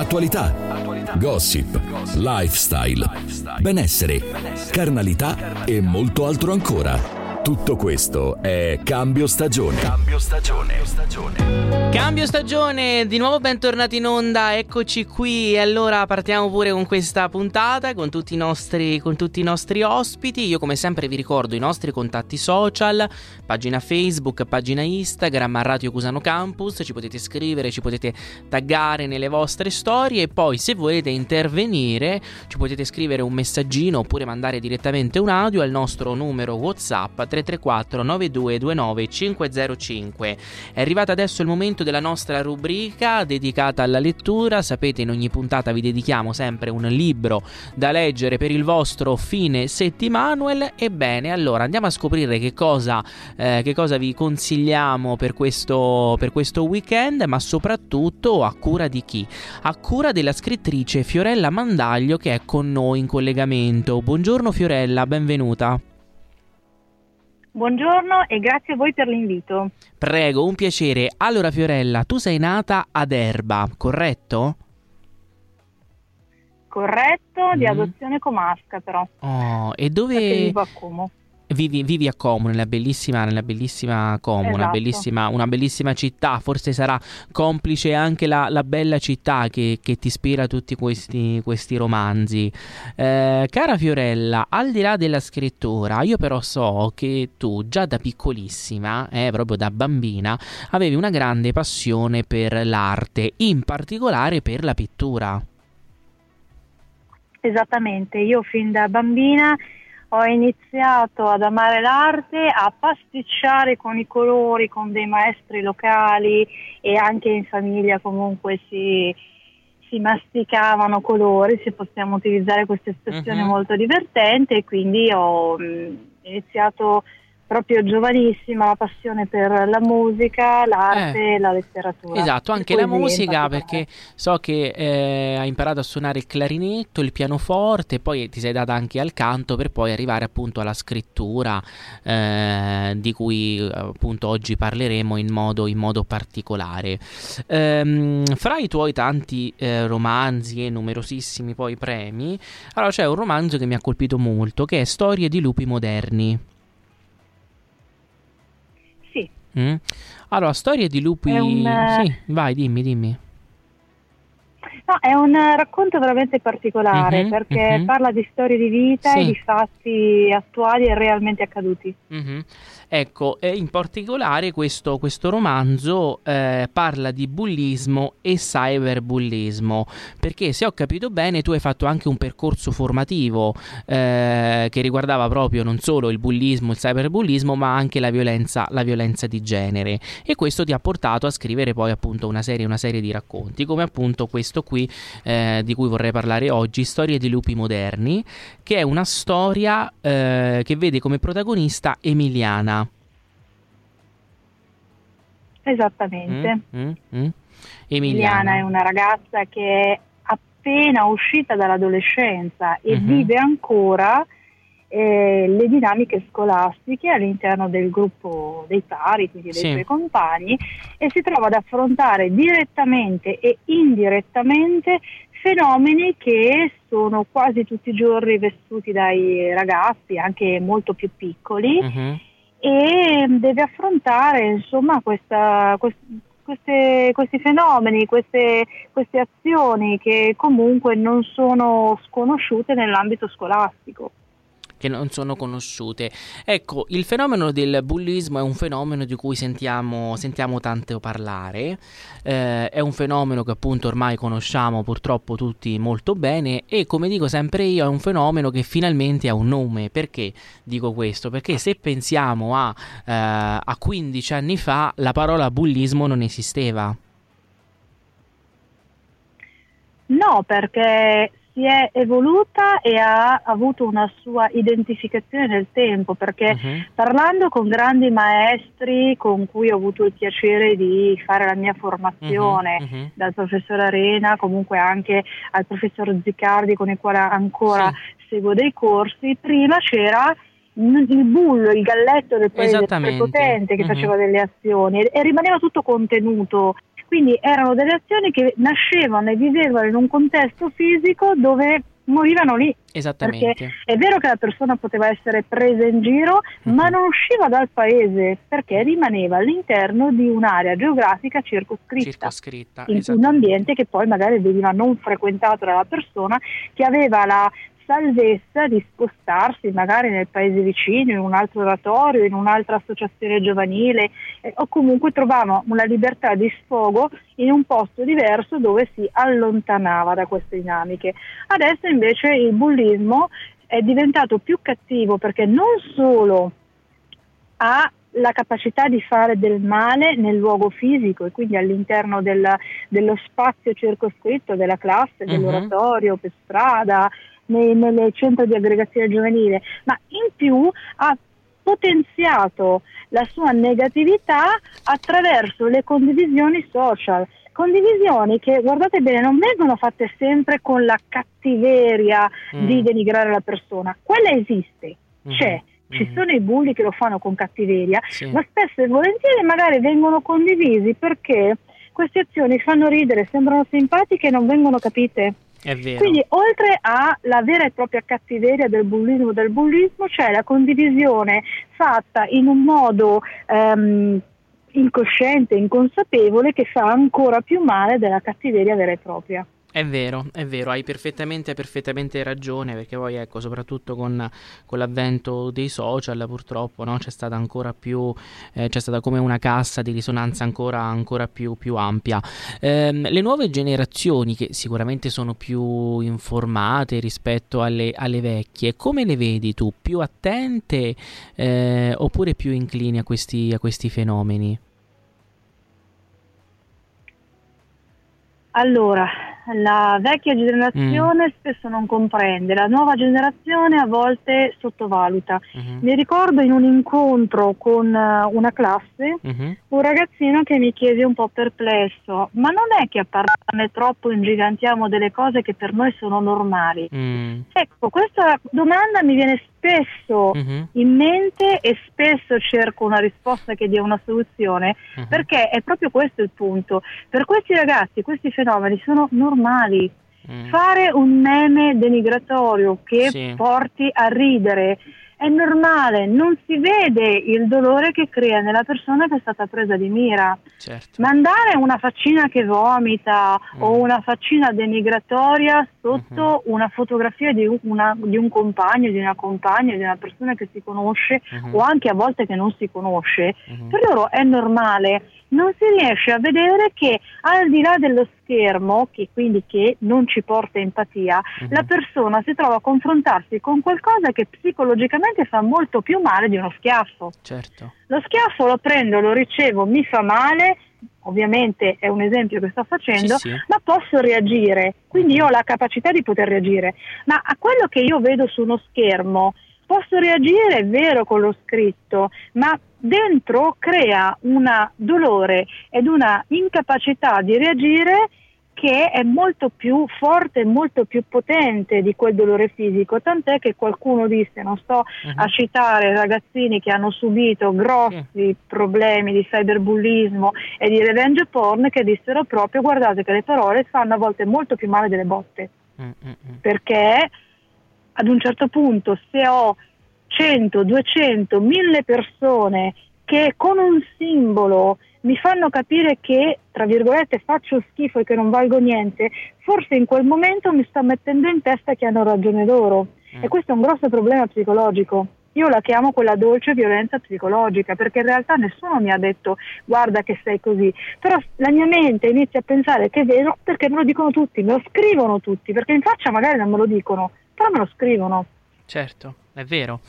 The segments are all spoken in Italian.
attualità, gossip, lifestyle, benessere, carnalità. E molto altro ancora. Tutto questo è Cambio Stagione. Cambio Stagione. Cambio stagione, di nuovo bentornati in onda, eccoci qui. E allora partiamo pure con questa puntata, con tutti, i nostri, con tutti i nostri ospiti. Io come sempre vi ricordo i nostri contatti social, pagina Facebook, pagina Instagram, Radio Cusano Campus, ci potete scrivere, ci potete taggare nelle vostre storie e poi se volete intervenire ci potete scrivere un messaggino oppure mandare direttamente un audio al nostro numero WhatsApp 334 9229 505. È arrivato adesso il momento della nostra rubrica dedicata alla lettura. Sapete, in ogni puntata vi dedichiamo sempre un libro da leggere per il vostro fine settimanuel. Ebbene, allora andiamo a scoprire che cosa, eh, che cosa vi consigliamo per questo, per questo weekend, ma soprattutto a cura di chi? A cura della scrittrice Fiorella Mandaglio che è con noi in collegamento. Buongiorno Fiorella, benvenuta. Buongiorno e grazie a voi per l'invito. Prego, un piacere. Allora Fiorella, tu sei nata ad Erba, corretto? Corretto, di mm. adozione comasca però. Oh, e dove... Vivo a Como. Vivi, vivi, a Como, nella bellissima, nella bellissima Como, esatto. una, bellissima, una, bellissima, città, forse sarà complice anche la, la bella città che, che, ti ispira tutti questi, questi romanzi. Eh, cara Fiorella, al di là della scrittura, io però so che tu già da piccolissima, eh, proprio da bambina, avevi una grande passione per l'arte, in particolare per la pittura. Esattamente, io fin da bambina ho iniziato ad amare l'arte, a pasticciare con i colori, con dei maestri locali e anche in famiglia comunque si, si masticavano colori, se possiamo utilizzare questa espressione uh-huh. molto divertente e quindi ho mh, iniziato proprio giovanissima la passione per la musica, l'arte eh, e la letteratura. Esatto, anche la musica perché so che eh, hai imparato a suonare il clarinetto, il pianoforte, poi ti sei data anche al canto per poi arrivare appunto alla scrittura eh, di cui appunto oggi parleremo in modo, in modo particolare. Ehm, fra i tuoi tanti eh, romanzi e numerosissimi poi premi, allora c'è un romanzo che mi ha colpito molto che è Storie di lupi moderni. Mm. Allora, storie di lupi. Un... Sì, vai, dimmi, dimmi. No, è un racconto veramente particolare mm-hmm, perché mm-hmm. parla di storie di vita sì. e di fatti attuali e realmente accaduti. Mm-hmm. Ecco, in particolare questo, questo romanzo eh, parla di bullismo e cyberbullismo, perché se ho capito bene tu hai fatto anche un percorso formativo eh, che riguardava proprio non solo il bullismo, il cyberbullismo, ma anche la violenza, la violenza di genere e questo ti ha portato a scrivere poi appunto una serie, una serie di racconti, come appunto questo qui eh, di cui vorrei parlare oggi, Storie di lupi moderni, che è una storia eh, che vede come protagonista Emiliana. Esattamente. Mm, mm, mm. Emiliana è una ragazza che è appena uscita dall'adolescenza e mm-hmm. vive ancora eh, le dinamiche scolastiche all'interno del gruppo dei pari, quindi dei sì. suoi compagni, e si trova ad affrontare direttamente e indirettamente fenomeni che sono quasi tutti i giorni vissuti dai ragazzi, anche molto più piccoli. Mm-hmm e deve affrontare insomma, questa, quest, queste, questi fenomeni, queste, queste azioni che comunque non sono sconosciute nell'ambito scolastico che non sono conosciute. Ecco, il fenomeno del bullismo è un fenomeno di cui sentiamo, sentiamo tanto parlare, eh, è un fenomeno che appunto ormai conosciamo purtroppo tutti molto bene e come dico sempre io è un fenomeno che finalmente ha un nome. Perché dico questo? Perché se pensiamo a, eh, a 15 anni fa la parola bullismo non esisteva. No, perché si è evoluta e ha avuto una sua identificazione nel tempo, perché uh-huh. parlando con grandi maestri con cui ho avuto il piacere di fare la mia formazione, uh-huh. Uh-huh. dal professor Arena, comunque anche al professor Ziccardi con il quale ancora sì. seguo dei corsi, prima c'era il bullo, il galletto del paese prepotente che faceva delle azioni e rimaneva tutto contenuto Quindi erano delle azioni che nascevano e vivevano in un contesto fisico dove morivano lì. Esattamente. Perché è vero che la persona poteva essere presa in giro, mm-hmm. ma non usciva dal paese perché rimaneva all'interno di un'area geografica circoscritta, circoscritta in un ambiente che poi magari veniva non frequentato dalla persona che aveva la salvezza di spostarsi magari nel paese vicino, in un altro oratorio, in un'altra associazione giovanile eh, o comunque trovava una libertà di sfogo in un posto diverso dove si allontanava da queste dinamiche. Adesso invece il bullismo è diventato più cattivo perché non solo ha la capacità di fare del male nel luogo fisico e quindi all'interno del, dello spazio circoscritto della classe, uh-huh. dell'oratorio, per strada, nei, nelle centri di aggregazione giovanile, ma in più ha potenziato la sua negatività attraverso le condivisioni social. Condivisioni che, guardate bene, non vengono fatte sempre con la cattiveria mm. di denigrare la persona, quella esiste, mm. c'è. Ci mm. sono i bulli che lo fanno con cattiveria, sì. ma spesso e volentieri magari vengono condivisi perché queste azioni fanno ridere, sembrano simpatiche e non vengono capite. Quindi oltre alla vera e propria cattiveria del bullismo del bullismo c'è la condivisione fatta in un modo ehm, incosciente, inconsapevole che fa ancora più male della cattiveria vera e propria. È vero, è vero, hai perfettamente, perfettamente ragione perché poi ecco, soprattutto con, con l'avvento dei social purtroppo no, c'è stata ancora più, eh, c'è stata come una cassa di risonanza ancora, ancora più, più, ampia. Eh, le nuove generazioni che sicuramente sono più informate rispetto alle, alle vecchie, come le vedi tu? Più attente eh, oppure più inclini a questi, a questi fenomeni? Allora, la vecchia generazione mm. spesso non comprende, la nuova generazione a volte sottovaluta. Mm-hmm. Mi ricordo in un incontro con uh, una classe mm-hmm. un ragazzino che mi chiese un po' perplesso, ma non è che a parlarne troppo ingigantiamo delle cose che per noi sono normali? Mm. Ecco, questa domanda mi viene spesso mm-hmm. in mente e spesso cerco una risposta che dia una soluzione, mm-hmm. perché è proprio questo il punto. Per questi ragazzi questi fenomeni sono normali. Mm. Fare un meme denigratorio che sì. porti a ridere è normale, non si vede il dolore che crea nella persona che è stata presa di mira. Certo. Mandare una faccina che vomita mm. o una faccina denigratoria sotto mm-hmm. una fotografia di, una, di, un compagno, di una compagna, di una persona che si conosce mm-hmm. o anche a volte che non si conosce, mm-hmm. per loro è normale non si riesce a vedere che al di là dello schermo, che quindi che non ci porta empatia, uh-huh. la persona si trova a confrontarsi con qualcosa che psicologicamente fa molto più male di uno schiaffo. Certo. Lo schiaffo lo prendo, lo ricevo, mi fa male, ovviamente è un esempio che sto facendo, sì, sì. ma posso reagire, quindi io ho la capacità di poter reagire, ma a quello che io vedo su uno schermo posso reagire, è vero, con lo scritto, ma dentro crea un dolore ed una incapacità di reagire che è molto più forte molto più potente di quel dolore fisico, tant'è che qualcuno disse, non sto uh-huh. a citare ragazzini che hanno subito grossi uh-huh. problemi di cyberbullismo e di revenge porn, che dissero proprio guardate che le parole fanno a volte molto più male delle botte, uh-huh. perché ad un certo punto se ho 100, 200, 1000 persone che con un simbolo mi fanno capire che, tra virgolette, faccio schifo e che non valgo niente, forse in quel momento mi sto mettendo in testa che hanno ragione loro. Mm. E questo è un grosso problema psicologico. Io la chiamo quella dolce violenza psicologica, perché in realtà nessuno mi ha detto guarda che sei così, però la mia mente inizia a pensare che è vero perché me lo dicono tutti, me lo scrivono tutti, perché in faccia magari non me lo dicono, però me lo scrivono. Certo, è vero.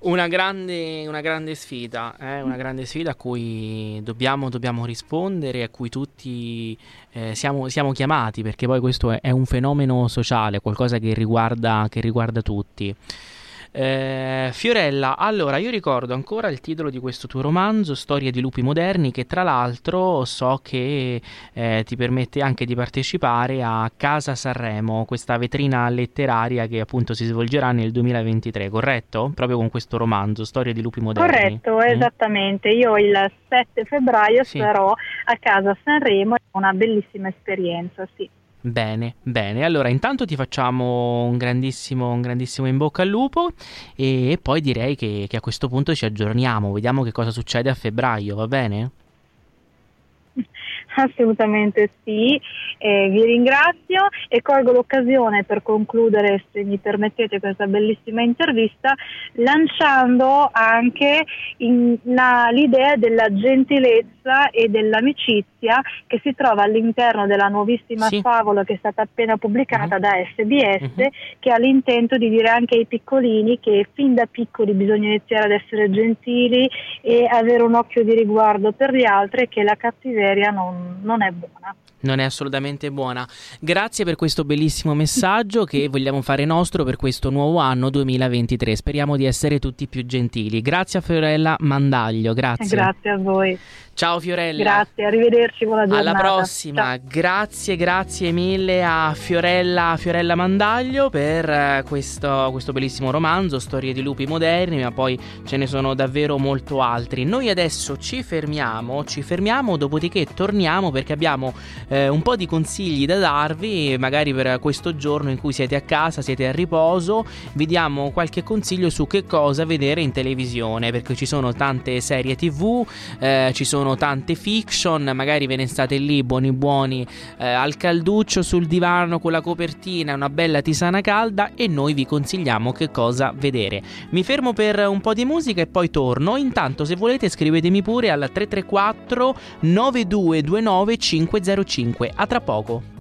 Una grande, una grande sfida, eh? una grande sfida a cui dobbiamo, dobbiamo rispondere, a cui tutti eh, siamo, siamo, chiamati, perché poi questo è, è, un fenomeno sociale, qualcosa che riguarda, che riguarda tutti. Eh, Fiorella, allora io ricordo ancora il titolo di questo tuo romanzo, Storia di lupi moderni, che tra l'altro so che eh, ti permette anche di partecipare a Casa Sanremo, questa vetrina letteraria che appunto si svolgerà nel 2023, corretto? Proprio con questo romanzo, Storia di lupi moderni. Corretto, mm. esattamente. Io il 7 febbraio sì. sarò a Casa Sanremo, è una bellissima esperienza, sì. Bene, bene. Allora, intanto ti facciamo un grandissimo, un grandissimo in bocca al lupo e, poi direi che, che a questo punto ci aggiorniamo, vediamo che cosa succede a febbraio, va bene? Assolutamente sì, eh, vi ringrazio e colgo l'occasione per concludere, se mi permettete, questa bellissima intervista lanciando anche la, l'idea della gentilezza e dell'amicizia che si trova all'interno della nuovissima sì. favola che è stata appena pubblicata uh-huh. da SBS uh-huh. che ha l'intento di dire anche ai piccolini che fin da piccoli bisogna iniziare ad essere gentili e avere un occhio di riguardo per gli altri e che la cattiveria non non è buona. Non è assolutamente buona. Grazie per questo bellissimo messaggio che vogliamo fare nostro per questo nuovo anno 2023. Speriamo di essere tutti più gentili. Grazie a Fiorella Mandaglio, grazie. Grazie a voi. Ciao Fiorella. Grazie, arrivederci, buona giornata. Alla prossima. Ciao. Grazie, grazie mille a Fiorella, Fiorella Mandaglio per eh, questo, questo, bellissimo romanzo, Storie di lupi moderni, ma poi ce ne sono davvero molto altri. Noi adesso ci fermiamo, ci fermiamo, dopodiché torniamo perché abbiamo eh, un po' di consigli da darvi, magari per questo giorno in cui siete a casa, siete a riposo, vi diamo qualche consiglio su che cosa vedere in televisione, perché ci sono tante serie tv, eh, ci sono sono tante fiction, magari ve ne state lì buoni buoni eh, al calduccio sul divano con la copertina, una bella tisana calda e noi vi consigliamo che cosa vedere. Mi fermo per un po' di musica e poi torno. Intanto se volete scrivetemi pure al 334 9229 505. A tra poco.